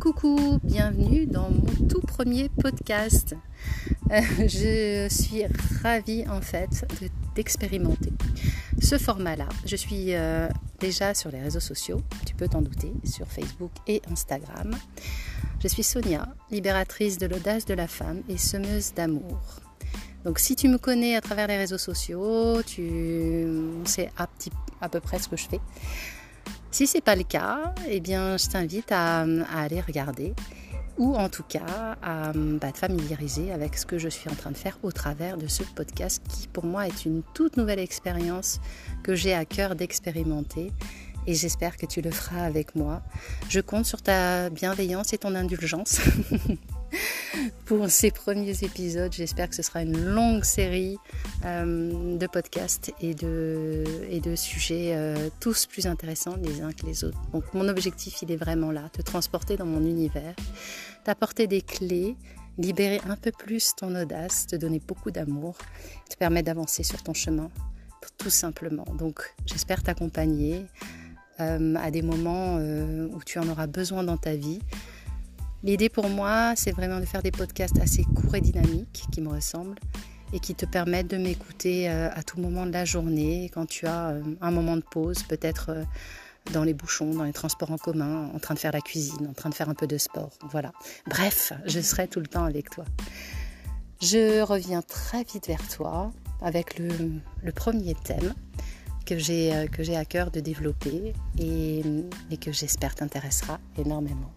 Coucou, bienvenue dans mon tout premier podcast. Euh, je suis ravie en fait d'expérimenter ce format-là. Je suis euh, déjà sur les réseaux sociaux, tu peux t'en douter, sur Facebook et Instagram. Je suis Sonia, libératrice de l'audace de la femme et semeuse d'amour. Donc si tu me connais à travers les réseaux sociaux, tu sais à, à peu près ce que je fais. Si ce n'est pas le cas, eh bien, je t'invite à, aller regarder ou en tout cas à bah, te familiariser avec ce que je suis en train de faire au travers de ce podcast qui pour moi est une toute nouvelle expérience que j'ai à cœur d'expérimenter et j'espère que tu le feras avec moi. Je compte sur ta bienveillance et ton indulgence pour ces premiers épisodes. J'espère que ce sera une longue série euh, de podcasts et de, et de sujets euh, tous plus intéressants les uns que les autres. Donc mon objectif, il est vraiment là, te transporter dans mon univers, t'apporter des clés, libérer un peu plus ton audace, te donner beaucoup d'amour, te permettre d'avancer sur ton chemin, tout simplement. Donc j'espère t'accompagner euh, à des moments où tu en auras besoin dans ta vie. L'idée pour moi, c'est vraiment de faire des podcasts assez courts et dynamiques qui me ressemblent et qui te permettent de m'écouter euh, à tout moment de la journée, quand tu as euh, un moment de pause, peut-être euh, dans les bouchons, dans les transports en commun, en train de faire la cuisine, en train de faire un peu de sport. Voilà. Bref, je serai tout le temps avec toi. Je reviens très vite vers toi avec le, premier thème que j'ai à cœur de développer et, et que j'espère t'intéressera énormément.